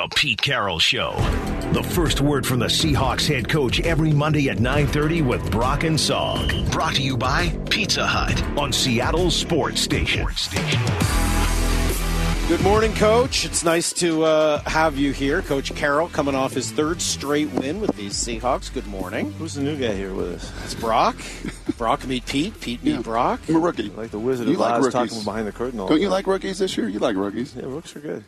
The Pete Carroll Show. The first word from the Seahawks head coach every Monday at 9:30 with Brock and Salk. Brought to you by Pizza Hut on Seattle Sports Station. Good morning, Coach. It's nice to uh, have you here. Coach Carroll coming off his third straight win with these Seahawks. Good morning. Who's the new guy here with us? It's Brock. Brock meet Pete. Pete meet Yeah. Brock. I'm a rookie. Like the Wizard You of like Oz rookies. talking behind the curtain all Don't you time. like rookies this year? You like rookies. Yeah, rooks are good.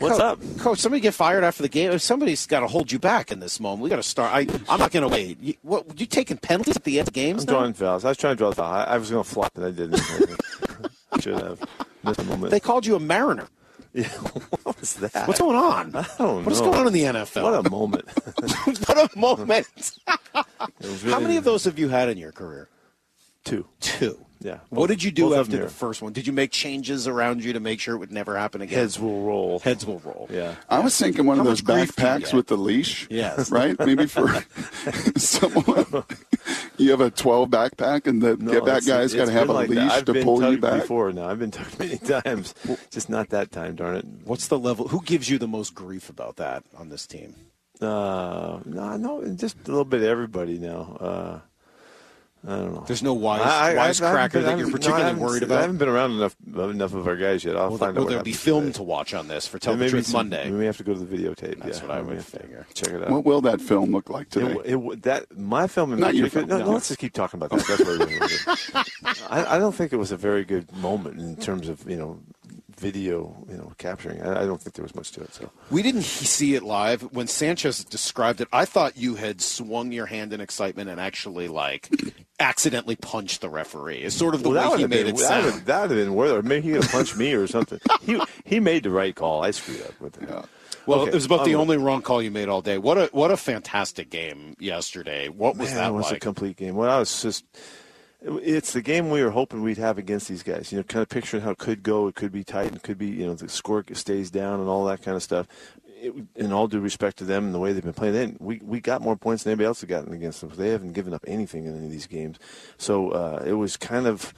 What's Co- up? Coach? Somebody get fired after the game. Somebody's got to hold you back in this moment. We got to start. I, I'm not going to wait. You, what? You taking penalties at the end of games? I'm now? drawing fouls. I was trying to draw the foul. I, I was going to flop, and I didn't. Should have. Missed a moment. They called you a Mariner. yeah, what was that? What's going on? I don't What's know. going on in the NFL? What a moment. what a moment. It was How many of those have you had in your career? Two. Two. Yeah. What did you do after the first one? Did you make changes around you to make sure it would never happen again? Heads will roll. Heads will roll. Yeah. I was thinking one How of those much grief do you backpacks with the leash. Yes. Right? Maybe for someone. You have a 12 backpack, and the No, get back guy's got to have a like leash to pull you back. before now. I've been tugged many times. Just not that time, darn it. What's the level? Who gives you the most grief about that on this team? Uh, no, no, just a little bit of everybody now. Uh, I don't know. There's no wise, I- I- I haven't been- I that you're haven't- no, I particularly haven't- worried I haven't been around enough enough of our guys yet. I'll Will, find there, out. will what there be film to watch on this for Tell And the Truth Monday? We may have to go to the videotape. That's yeah, what I we would figure. Check it out. What will that film look like today? It, it, that my film Not your film, no, no. no, let's just keep talking about that. That's what we're doing. I, I don't think it was a very good moment in terms of you know video you know capturing. I, I don't think there was much to it. So We didn't see it live when Sanchez described it. I thought you had swung your hand in excitement and actually like accidentally punched the referee. It's sort of the Well, way he made been it that sound. would, that would have been worth it. Maybe he would have punched me or something. He he made the right call. I screwed up with it. Yeah. Well, Okay, it was about the um, only wrong call you made all day. What a what a fantastic game yesterday. What was Man, that it was like? a complete game. Well, I was just. It's the game we were hoping we'd have against these guys. You know, kind of picturing how it could go. It could be tight. It could be, you know, the score stays down and all that kind of stuff. It, in all due respect to them and the way they've been playing, they we we got more points than anybody else had gotten against them. They haven't given up anything in any of these games. So uh, it was kind of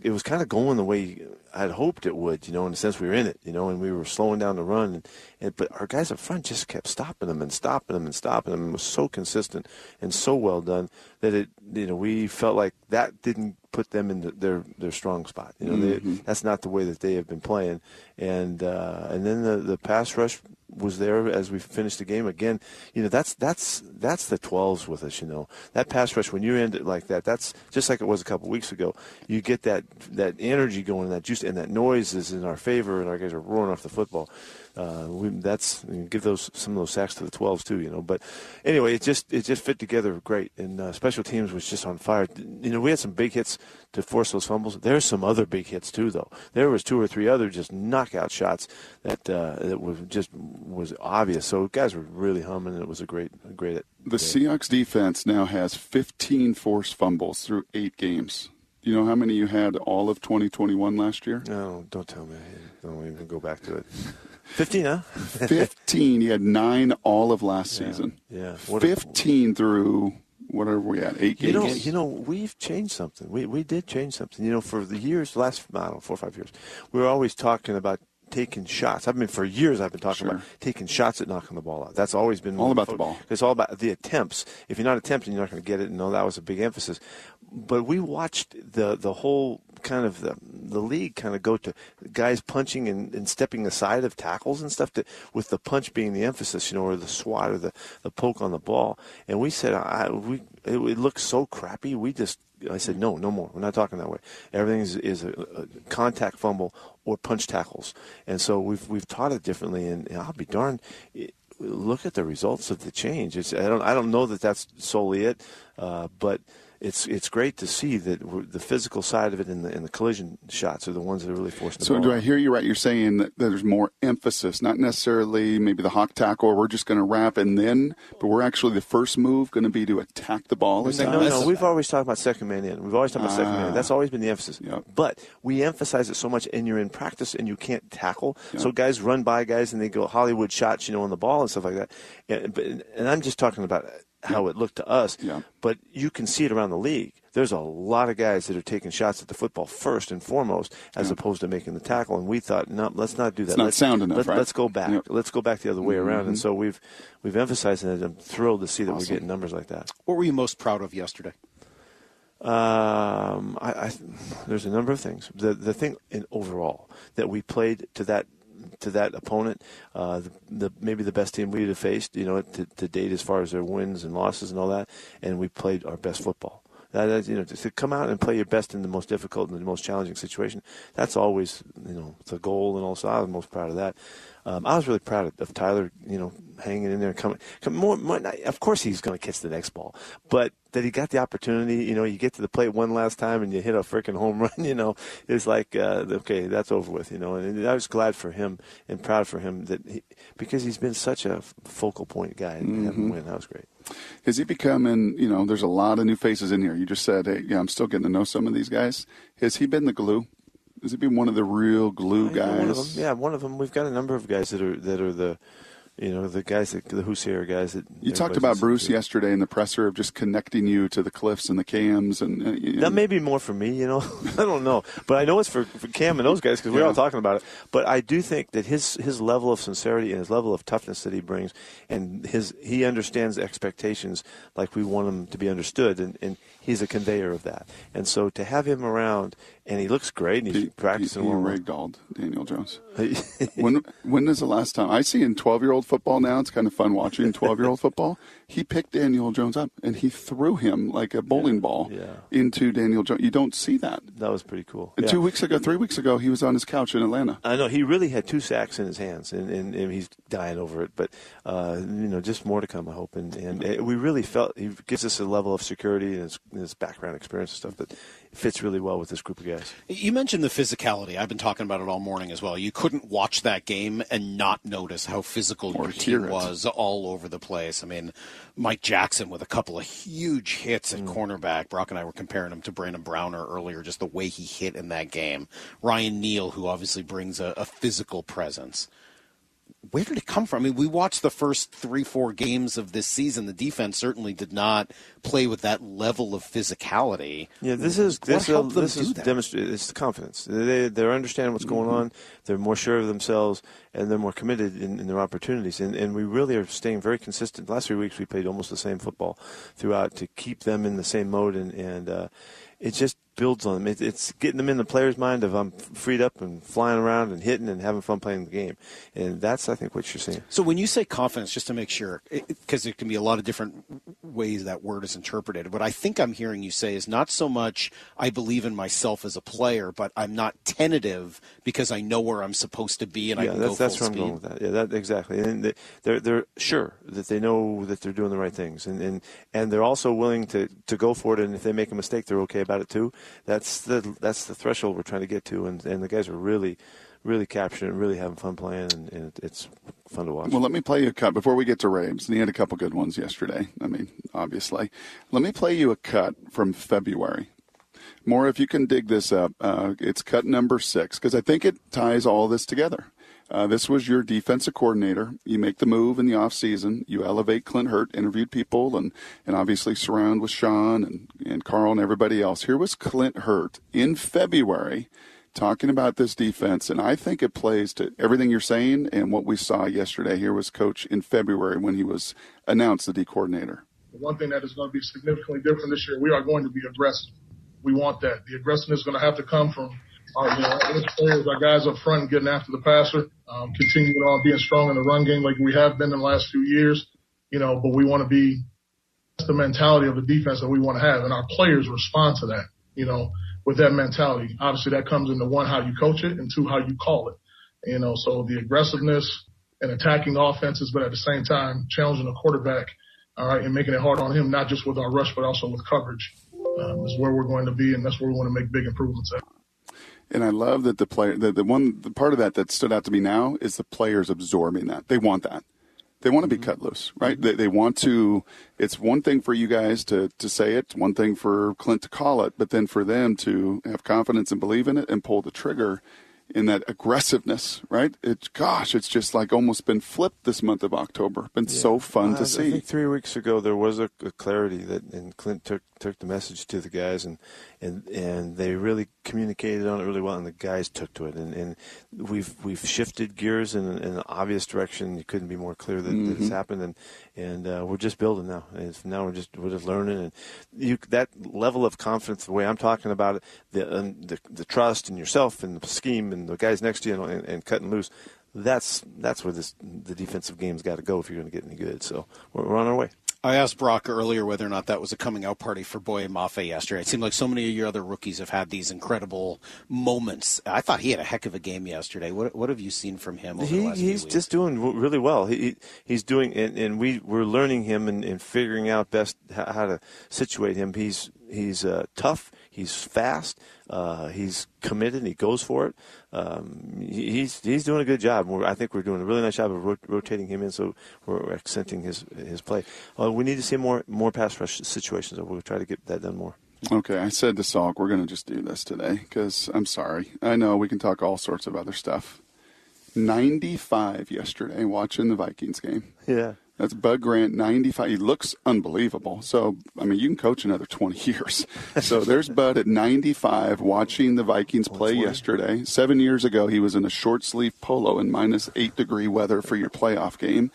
it was kind of going the way I'd hoped it would, you know, in the sense we were in it, you know, and we were slowing down the run. And, and but our guys up front just kept stopping them and stopping them and stopping them. It was so consistent and so well done that it, you know, we felt like that didn't put them in the, their their strong spot. You know, they, that's not the way that they have been playing. And uh, and then the the pass rush was there as we finished the game again. You know, that's that's that's the 12s with us. You know, that pass rush when you end it like that, that's just like it was a couple weeks ago. You get that that energy going, that juice, and that noise is in our favor, and our guys are roaring off the football. Uh, we, that's give those some of those sacks to the 12s too. You know, but anyway, it just it just fit together great, and uh, special teams was just on fire. You know, we had some big hits to force those fumbles. There's some other big hits too, though. There was two or three other just knockout shots that uh, that was just was obvious. So guys were really humming, and it was a great a great. The Seahawks defense now has 15 forced fumbles through eight games. You know how many you had all of 2021 last year? No, don't tell me. Don't even go back to it. Fifteen, huh? 15. He had nine all of last season. yeah. What a- 15 through whatever we had, eight You games. know, you know, we've changed something. We we did change something. You know, for the years, last I don't know, four or five years, we were always talking about taking shots. I've been for years. I've been talking Sure. about taking shots at knocking the ball out. That's always been All about the ball. It's all about the attempts. If you're not attempting, you're not going to get it. And no, that was a big emphasis. But we watched the the whole kind of the the league kind of go to guys punching and, and stepping aside of tackles and stuff to with the punch being the emphasis, you know, or the swat or the, the poke on the ball. And we said, I, we it, it looks so crappy. We just I said, no, no more. We're not talking that way. Everything is, is a, a contact fumble or punch tackles. And so we've we've taught it differently. And, I'll be darned. It, look at the results of the change. It's, I don't I don't know that that's solely it, uh, but it's it's great to see that the physical side of it and the, and the collision shots are the ones that are really forcing the So do I hear you right? You're saying that there's more emphasis, not necessarily maybe the hawk tackle, or we're just going to wrap and then, but we're actually the first move going to be to attack the ball. No, No, no, we've always talked about second man in. We've always talked about second man in. That's ah. always been the emphasis. Yep. But we emphasize it so much, and you're in practice and you can't tackle. So guys run by guys and they go Hollywood shots, you know, on the ball and stuff like that. And, but, and I'm just talking about how it looked to us. Yeah. But you can see it around the league. There's a lot of guys that are taking shots at the football first and foremost, as opposed to making the tackle. And we thought, no, let's not do that. not let's, sound enough, let, right? Let's go back. Let's go back the other way around. And so we've we've emphasized it. I'm thrilled to see that we're getting numbers like that. What were you most proud of yesterday? Um, I, I, there's a number of things. The the thing in overall that we played to that to that opponent, uh, the, the maybe the best team we'd have faced, you know, to, to date as far as their wins and losses and all that, and we played our best football. That is, you know, to come out and play your best in the most difficult and the most challenging situation, that's always, you know, the goal. And also, I was most proud of that. Um, I was really proud of, of Tyler, you know, hanging in there, coming. coming more, more, of course, he's going to catch the next ball, but that he got the opportunity. You know, you get to the plate one last time and you hit a freaking home run. You know, it's like uh, okay, that's over with. You know, and I was glad for him and proud for him that he, because he's been such a focal point guy and Mm-hmm. win. That was great. Is he becoming, you know, there's a lot of new faces in here. You just said, hey, yeah, I'm still getting to know some of these guys. Has he been the glue? Has he been one of the real glue one of guys? them. Yeah, one of them. We've got a number of guys that are that are the, you know, the guys that the Hussier guys that You talked about Bruce to. yesterday in the presser of just connecting you to the cliffs and the cams, and uh, you That may be more for me, you know. I don't know, but I know it's for, for Cam and those guys because we're Yeah. all talking about it. But I do think that his his level of sincerity and his level of toughness that he brings, and his he understands expectations like we want him to be understood, and, and he's a conveyor of that. And so to have him around, and he looks great, and he's he, practicing he, he well. ragdolled Daniel Jones. when when is the last time I see in 12 year old football now? It's kind of fun watching 12 year old football. He picked Daniel Jones up and he threw him like a bowling ball Yeah. into Daniel Jones. You don't see that. that was pretty cool. And Yeah. two weeks ago, three weeks ago, he was on his couch in Atlanta. I know he really had two sacks in his hands, and, and, and he's dying over it. But uh, you know, just more to come, I hope. And, and uh, we really felt he gives us a level of security and his, his background experience and stuff that fits really well with this group of guys. You mentioned the physicality. I've been talking about it all morning as well. You couldn't watch that game and not notice how physical Or your team it. was all over the place. I mean, Mike Jackson with a couple of huge hits Mm. at cornerback. Brock and I were comparing him to Brandon Browner earlier, just the way he hit in that game. Ryan Neal, who obviously brings a, a physical presence. Where did it come from? I mean, we watched the first three, four games of this season. The defense certainly did not play with that level of physicality. Yeah, this is What this, helped this is demonstrated. It's the confidence. They they're understanding what's going on. They're more sure of themselves, and they're more committed in, in their opportunities. And and we really are staying very consistent. last three weeks we played almost the same football throughout to keep them in the same mode, and and uh, it just builds on them. It, it's getting them in the player's mind of I'm freed up and flying around and hitting and having fun playing the game, and that's I think what you're seeing. So when you say confidence, just to make sure, because there can be a lot of different ways that word is interpreted, what I think I'm hearing you say is not so much I believe in myself as a player, but I'm not tentative because I know where I'm supposed to be and I yeah, can that's go that's full where I'm going with that. Yeah, that exactly. And they, they're they're sure that they know that they're doing the right things, and and, and they're also willing to, to go for it. And if they make a mistake, they're okay about it too. That's the that's the threshold we're trying to get to, and and the guys are really really capturing it, really having fun playing, and, and it's fun to watch. Well, let me play you a cut before we get to Raves. And he had a couple good ones yesterday. I mean, obviously. Let me play you a cut from February. More, if you can dig this up, uh, it's cut number six because I think it ties all this together. Uh, this was your defensive coordinator. You make the move in the offseason. You elevate Clint Hurtt, interviewed people, and, and obviously surround with Sean and, and Karl and everybody else. Here was Clint Hurtt in February talking about this defense, and I think it plays to everything you're saying and what we saw yesterday. Here was Coach in February when he was announced the D coordinator. The one thing that is going to be significantly different this year, we are going to be aggressive. We want that. The aggressiveness is going to have to come from our players, our guys up front getting after the passer, um, continuing on being strong in the run game like we have been in the last few years, you know, but we want to be, that's the mentality of the defense that we want to have. And our players respond to that, you know, with that mentality. Obviously that comes into one, how you coach it and two, how you call it, you know, so the aggressiveness and attacking offenses, but at the same time challenging the quarterback all right, and making it hard on him, not just with our rush, but also with coverage, um, is where we're going to be, and that's where we want to make big improvements at. And I love that the player, the, the one, the part of that that stood out to me now is the players absorbing that. They want that. They want to be mm-hmm. cut loose, right? They, they want to. It's one thing for you guys to to say it, one thing for Clint to call it, but then for them to have confidence and believe in it and pull the trigger. in that aggressiveness, right? It's gosh, it's just like almost been flipped this month of October. Been yeah. so fun to uh, I, see. I think three weeks ago there was a, a, clarity that, and Clint took took the message to the guys, and and and they really communicated on it really well, and the guys took to it, and, and we've we've shifted gears in, in an obvious direction. You couldn't be more clear that, mm-hmm. that it's happened, and and uh, we're just building now. And now we're just we're just learning, and you that level of confidence, the way I'm talking about it, the um, the, the trust in yourself and the scheme and the guys next to you and, and cutting loose. That's that's where this the defensive game's got to go if you're going to get any good. So we're, we're on our way. I asked Brock earlier whether or not that was a coming out party for Boye Mafe yesterday. It seemed like so many of your other rookies have had these incredible moments. I thought he had a heck of a game yesterday. What, what have you seen from him? he, he's just doing really well. He, he's doing, and, and we we're learning him and, and figuring out best how to situate him. He's he's uh, tough. He's fast. Uh, he's committed. He goes for it. Um, he's he's doing a good job. We're, I think we're doing a really nice job of ro- rotating him in, so we're accenting his his play. Uh, we need to see more more pass rush situations. We'll try to get that done more. Okay, I said to Salk, we're going to just do this today because I'm sorry. I know we can talk all sorts of other stuff. 95 yesterday watching the Vikings game. Yeah. That's Bud Grant, 95. He looks unbelievable. So, I mean, you can coach another 20 years. So there's Bud at 95 watching the Vikings play yesterday. Seven years ago, he was in a short sleeve polo in minus eight degree weather for your playoff game.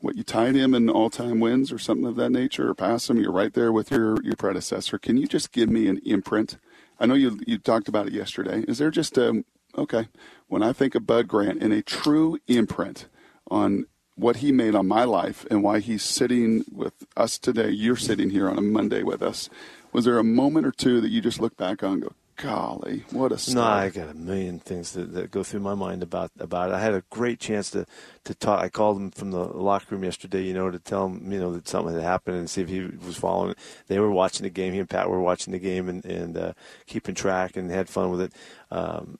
What, you tied him in all time wins or something of that nature or pass him? You're right there with your, your predecessor. Can you just give me an imprint? I know you, you talked about it yesterday. Is there just a, okay, when I think of Bud Grant in a true imprint on what he made on my life and why he's sitting with us today. You're sitting here on a Monday with us. Was there a moment or two that you just look back on and go, golly, what a star. No, I got a million things that, that go through my mind about about it. I had a great chance to to talk. I called him from the locker room yesterday, you know, to tell him, you know, that something had happened and see if he was following. They were watching the game. He and Pat were watching the game and and uh, keeping track and had fun with it. Um,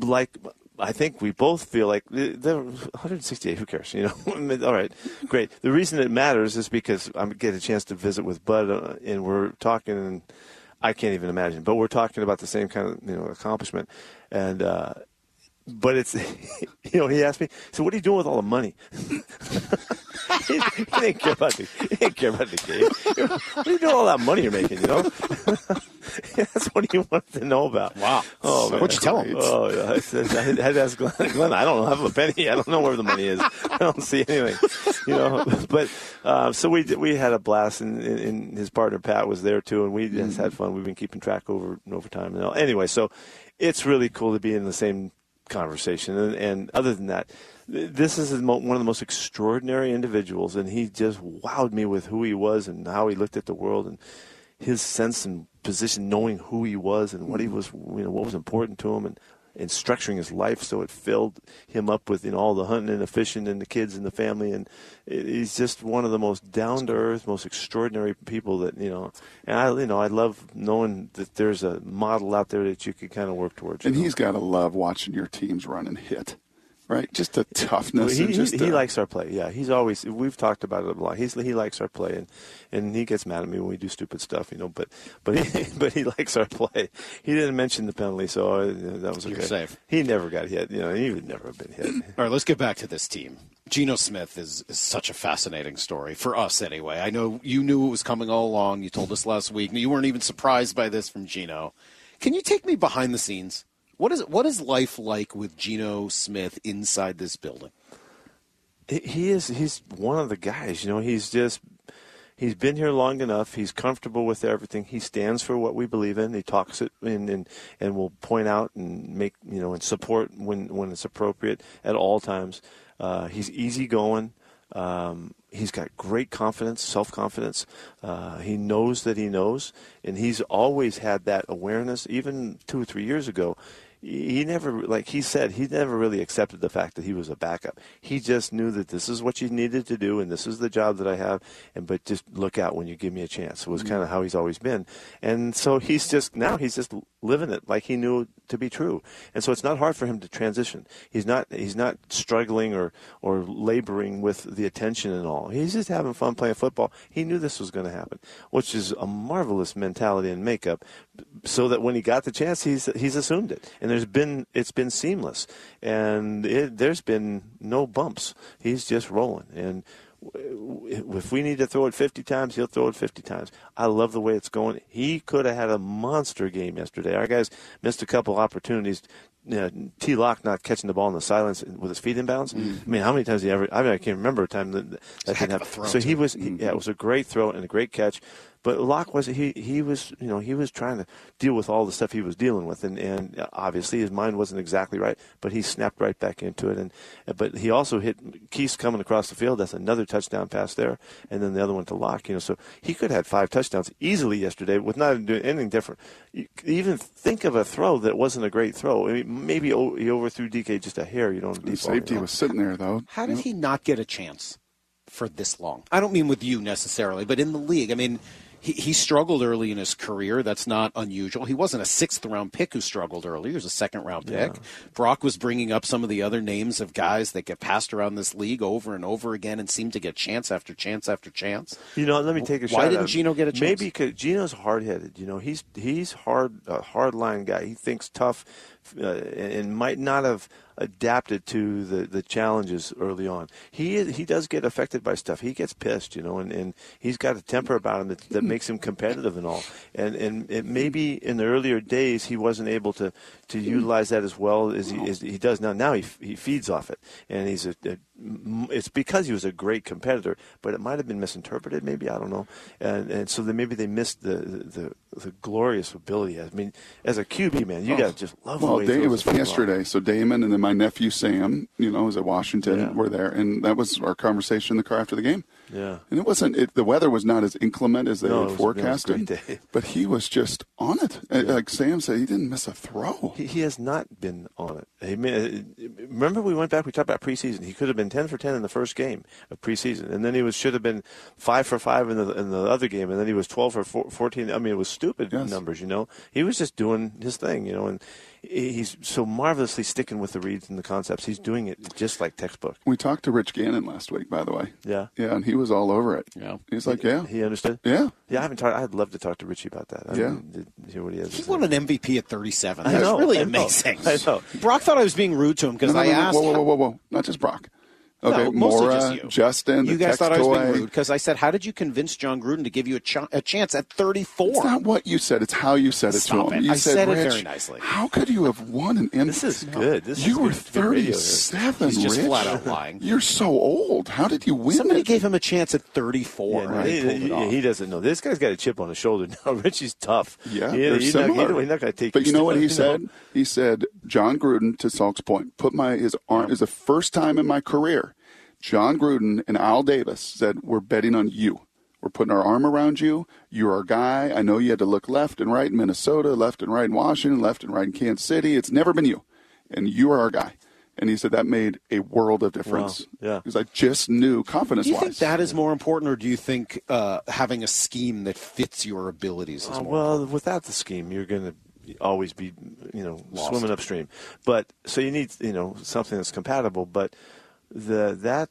like I think we both feel like they're 168. Who cares? You know. All right, great. The reason it matters is because I get a chance to visit with Bud, uh, and we're talking, and I can't even imagine. But we're talking about the same kind of you know accomplishment, and uh, but it's you know he asked me, so what are you doing with all the money? he, he, didn't care about the he didn't care about the game. What are you doing all that money you're making? You know, that's what he wanted to know about. Wow. Oh, what'd you tell him? Oh, yeah. I, said, I had to ask Glenn. Glenn, I don't have a penny. I don't know where the money is. I don't see anything. You know, but uh, so we we had a blast, and, and, his partner Pat was there too, and we just had fun. We've been keeping track over over time. Anyway, so it's really cool to be in the same conversation. And, and other than that, this is one of the most extraordinary individuals, and he just wowed me with who he was and how he looked at the world and his sense and position, knowing who he was and what he mm-hmm. was, you know, what was important to him, and and structuring his life so it filled him up with you know all the hunting and the fishing and the kids and the family. And he's just one of the most down to earth most extraordinary people that you know and I you know I love knowing that there's a model out there that you could kind of work towards and know? he's got to love watching your teams run and hit right? Just a toughness. He, he, he likes our play. Yeah, he's always. We've talked about it a lot. He's he likes our play, and and he gets mad at me when we do stupid stuff, you know. But but he, but he likes our play. He didn't mention the penalty, so uh, that was okay. You're safe. He never got hit. You know, he would never have been hit. All right, let's get back to this team. Geno Smith is, is such a fascinating story for us, anyway. I know you knew it was coming all along. You told us last week. You weren't even surprised by this from Geno. Can you take me behind the scenes? What is what is life like with Geno Smith inside this building? He is he's one of the guys. You know, he's just he's been here long enough. He's comfortable with everything. He stands for what we believe in. He talks it and and, and will point out and make you know and support when when it's appropriate at all times. Uh, he's easygoing. Um, he's got great confidence, self confidence. Uh, he knows that he knows, and he's always had that awareness. Even two or three years ago, he never like he said he never really accepted the fact that he was a backup he just knew that this is what you needed to do and this is the job that i have and but just look out when you give me a chance it was mm-hmm. kind of how he's always been and so he's just now he's just living it like he knew to be true. And so it's not hard for him to transition. He's not he's not struggling or or laboring with the attention and all. He's just having fun playing football. He knew this was going to happen, which is a marvelous mentality and makeup. So that when he got the chance, he's he's assumed it, and there's been it's been seamless, and it, there's been no bumps. He's just rolling and if we need to throw it 50 times, he'll throw it 50 times. I love the way it's going. He could have had a monster game yesterday. Our guys missed a couple opportunities. You know, T. Lock not catching the ball in the silence with his feet in bounds. Mm. I mean, how many times he ever? I mean, I can't remember a time that that didn't happen. So he was, he, yeah, it was a great throw and a great catch. But Locke was he he was you know he was trying to deal with all the stuff he was dealing with, and and obviously his mind wasn't exactly right, but he snapped right back into it, and but he also hit Keese coming across the field. That's another touchdown pass there, and then the other one to Locke. You know, so he could have had five touchdowns easily yesterday with not doing anything different. You even think of a throw that wasn't a great throw. I mean, maybe he overthrew DK just a hair. You know, the safety was sitting there though. How did he not get a chance? for this long. I don't mean with you necessarily, but in the league. I mean, he, he struggled early in his career. That's not unusual. He wasn't a sixth round pick who struggled early. He was a second round pick. Yeah. Brock was bringing up some of the other names of guys that get passed around this league over and over again and seem to get chance after chance after chance. You know, let me take a Why shot. Why didn't Geno get a chance? Maybe because Geno's hard headed. You know, he's he's hard a hard line guy. He thinks tough uh, and might not have adapted to the, the challenges early on. He he does get affected by stuff. He gets pissed, you know, and, and he's got a temper about him that, that makes him competitive and all. And and it maybe in the earlier days he wasn't able to, to utilize that as well as he, as he does now. Now he he feeds off it, and he's a, a it's because he was a great competitor, but it might have been misinterpreted. Maybe I don't know, and and so then maybe they missed the the, the glorious ability. I mean, as a QB man, you oh. got to just love. Well, it was yesterday. So Damon and then my nephew Sam, you know, was at Washington. Yeah. Were there, and that was our conversation in the car after the game. Yeah. And it wasn't, it, the weather was not as inclement as they no, had forecasted. But he was just on it. Yeah. Like Sam said, he didn't miss a throw. He, he has not been on it. He, remember, we went back, we talked about preseason. He could have been 10 for 10 in the first game of preseason. And then he was should have been 5 for 5 in the, in the other game. And then he was 12 for 14. I mean, it was stupid yes. numbers, you know. He was just doing his thing, you know. And he's so marvelously sticking with the reads and the concepts. He's doing it just like textbook. We talked to Rich Gannon last week, by the way. Yeah. Yeah, and he was all over it. Yeah. He's like, yeah. He understood? Yeah. Yeah, I haven't talked. I'd love to talk to Richie about that. I yeah. hear what he has. He won an MVP at 37. That's really I amazing. I know. Brock thought I was being rude to him because no, no, I asked. Whoa, whoa, whoa, whoa, whoa! Not just Brock. Okay, no, Mora, just you. Justin, you guys thought I was being rude because I said, "How did you convince Jon Gruden to give you a, ch- a chance at 34?" It's not what you said; it's how you said it Stop to him. It. You I said, said it very nicely. How could you have won an MVP? This is good. This you is were good, 37. He's just Rich. flat out lying. You're so old. How did you win? Somebody it? gave him a chance at 34. Yeah, no, he, he, doesn't know. This guy's got a chip on his shoulder now. Richie's tough. Yeah, he, he's. Not, he's not going to take. But you know what he said? He said, "Jon Gruden to Salk's point, put my his arm is the first time in my career." Jon Gruden and Al Davis said, We're betting on you. We're putting our arm around you. You're our guy. I know you had to look left and right in Minnesota, left and right in Washington, left and right in Kansas City. It's never been you. And you are our guy. And he said that made a world of difference. Wow. Yeah. Because I just knew confidence Do you think that is more important, or do you think uh, having a scheme that fits your abilities is uh, more Well, important? without the scheme, you're going to always be, you know, Lost. swimming upstream. But so you need, you know, something that's compatible. But the that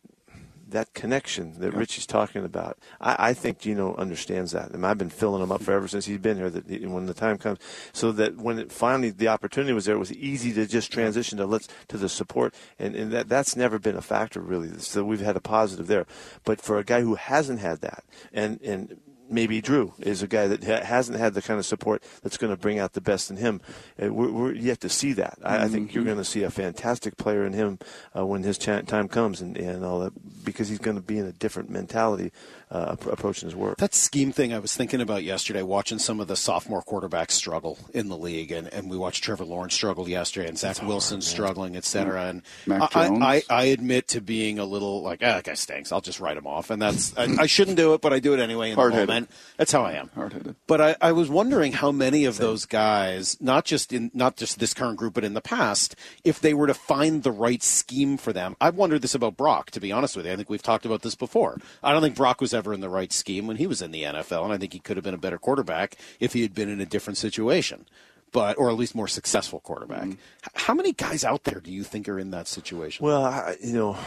that connection that yeah. Richie's talking about, I, I, think Geno understands that, and I've been filling him up for ever since he's been here. That when the time comes, so that when it finally the opportunity was there, it was easy to just transition to let's to the support, and, and that that's never been a factor really. So we've had a positive there, but for a guy who hasn't had that, and and maybe Drew is a guy that ha- hasn't had the kind of support that's going to bring out the best in him. Uh, we're, we're, yet to see that. I, I think you're mm-hmm. going to see a fantastic player in him uh, when his ch- time comes and, and all that because he's going to be in a different mentality uh, approaching his work. That scheme thing I was thinking about yesterday, watching some of the sophomore quarterbacks struggle in the league, and, and we watched Trevor Lawrence struggle yesterday, and Zach Wilson hard, struggling, etc. And I, I, I, admit to being a little like, ah, that guy stinks. I'll just write him off, and that's I, I shouldn't do it, but I do it anyway in the moment. That's how I am. Hard-headed. But I, I was wondering how many of those guys, not just in not just this current group, but in the past, if they were to find the right scheme for them. I've wondered this about Brock. To be honest with you, I think we've talked about this before. I don't think Brock was ever in the right scheme when he was in the NFL, and I think he could have been a better quarterback if he had been in a different situation. but or at least more successful quarterback. Mm-hmm. How many guys out there do you think are in that situation? Well, I, you know,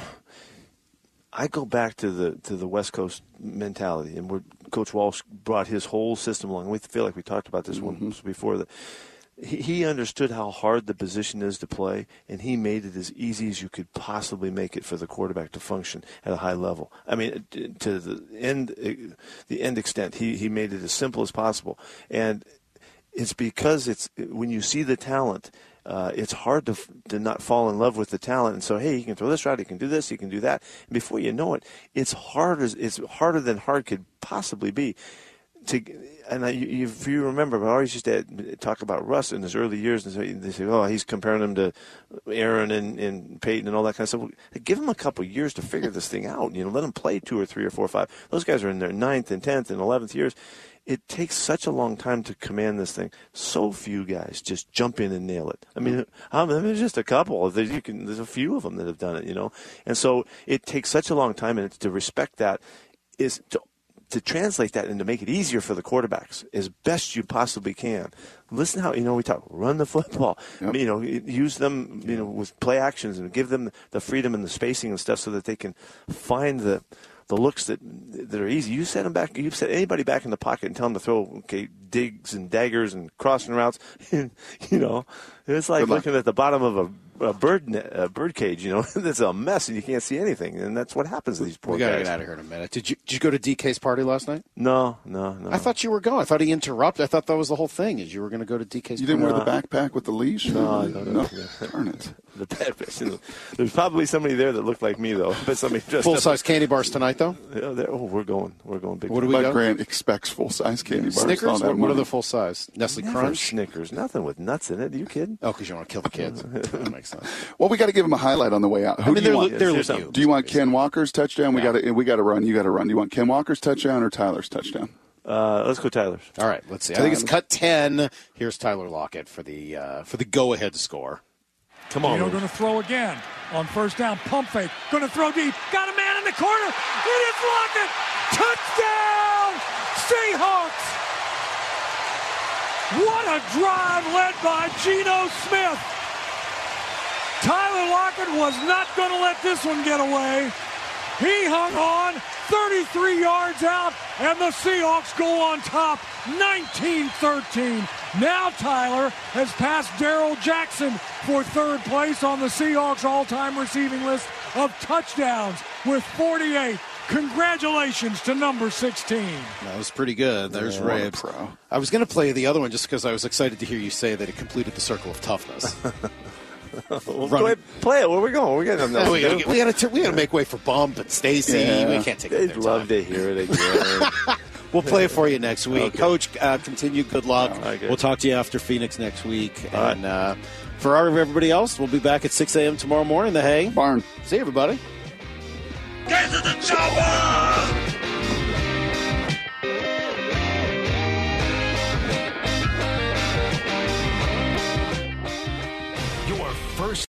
I go back to the to the West Coast mentality, and where Coach Walsh brought his whole system along. We feel like we talked about this once mm-hmm. before. That he, he understood how hard the position is to play, and he made it as easy as you could possibly make it for the quarterback to function at a high level. I mean, to the end, uh, the end extent, he he made it as simple as possible, and it's because it's when you see the talent. Uh, it's hard to to not fall in love with the talent, and so hey, he can throw this route, he can do this, he can do that. And before you know it, it's harder. It's harder than hard could possibly be. To and I, you, if you remember, I always used to talk about Russ in his early years, and say, they say, "Oh, he's comparing him to Aaron and, and Peyton and all that kind of stuff." Well, give him a couple years to figure this thing out. You know, let him play two or three or four or five. Those guys are in their ninth and tenth and eleventh years it takes such a long time to command this thing. So few guys just jump in and nail it. I mean, I mean there's just a couple. There's, you can, there's a few of them that have done it, you know. And so it takes such a long time, and to respect that is to to translate that and to make it easier for the quarterbacks as best you possibly can. Listen how you know we talk run the football. Yep. You know, use them you know with play actions and give them the freedom and the spacing and stuff so that they can find the the looks that that are easy. You set them back. You set anybody back in the pocket and tell them to throw okay digs and daggers and crossing routes. you know, it's like looking at the bottom of a, a bird net, a bird cage. You know, it's a mess and you can't see anything. And that's what happens to these poor we gotta guys. get out of here in a minute. Did you did you go to DK's party last night? No, no, no. I thought you were going. I thought he interrupted. I thought that was the whole thing. Is you were going to go to DK's. You didn't party. wear the backpack with the leash? No, no, no. Darn it. The bad person. There's probably somebody there that looked like me though, but somebody dressed Full up- size candy bars tonight, though. Yeah, oh, we're going. We're going big. What do we But got? Grant expects full size candy bars. Snickers. that What, what are the full size? Nestle Never Crunch. Snickers, nothing with nuts in it. Are you kidding? Oh, because you want to kill the kids. that makes sense. Well, we got to give him a highlight on the way out. Who I mean, do they're you want? they're Here's with something. you. Do you want Ken Walker's touchdown? We got to we got to run. You got to run. Do you want Ken Walker's touchdown or Tyler's touchdown? Uh, let's go, Tyler's. All right, let's see. I think it's cut ten. Here's Tyler Lockett for the uh, for the go ahead score. Come on, going to throw again on first down. Pump fake. Going to throw deep. Got a man in the corner. It is Lockett. Touchdown! Seahawks! What a drive led by Geno Smith. Tyler Lockett was not going to let this one get away. He hung on 33 yards out, and the Seahawks go on top 19 13. Now Tyler has passed Darrell Jackson for third place on the Seahawks all time receiving list of touchdowns with 48. Congratulations to number 16. That was pretty good. There's What a pro. I was going to play the other one just because I was excited to hear you say that it completed the circle of toughness. Well, Run go ahead, play it. Where we going? We got nothing else we to got to we got to we got to make way for Bump and Stacy. Yeah. We can't take They'd their love time. to hear it again. We'll play it for you next week, Okay. Coach. Uh, continue. Good luck. right, good. we'll talk to you after Phoenix next week. All right. and uh, for our, everybody else, we'll be back at 6 a.m. tomorrow morning. The Hay. Barn. See everybody. Get to the chopper!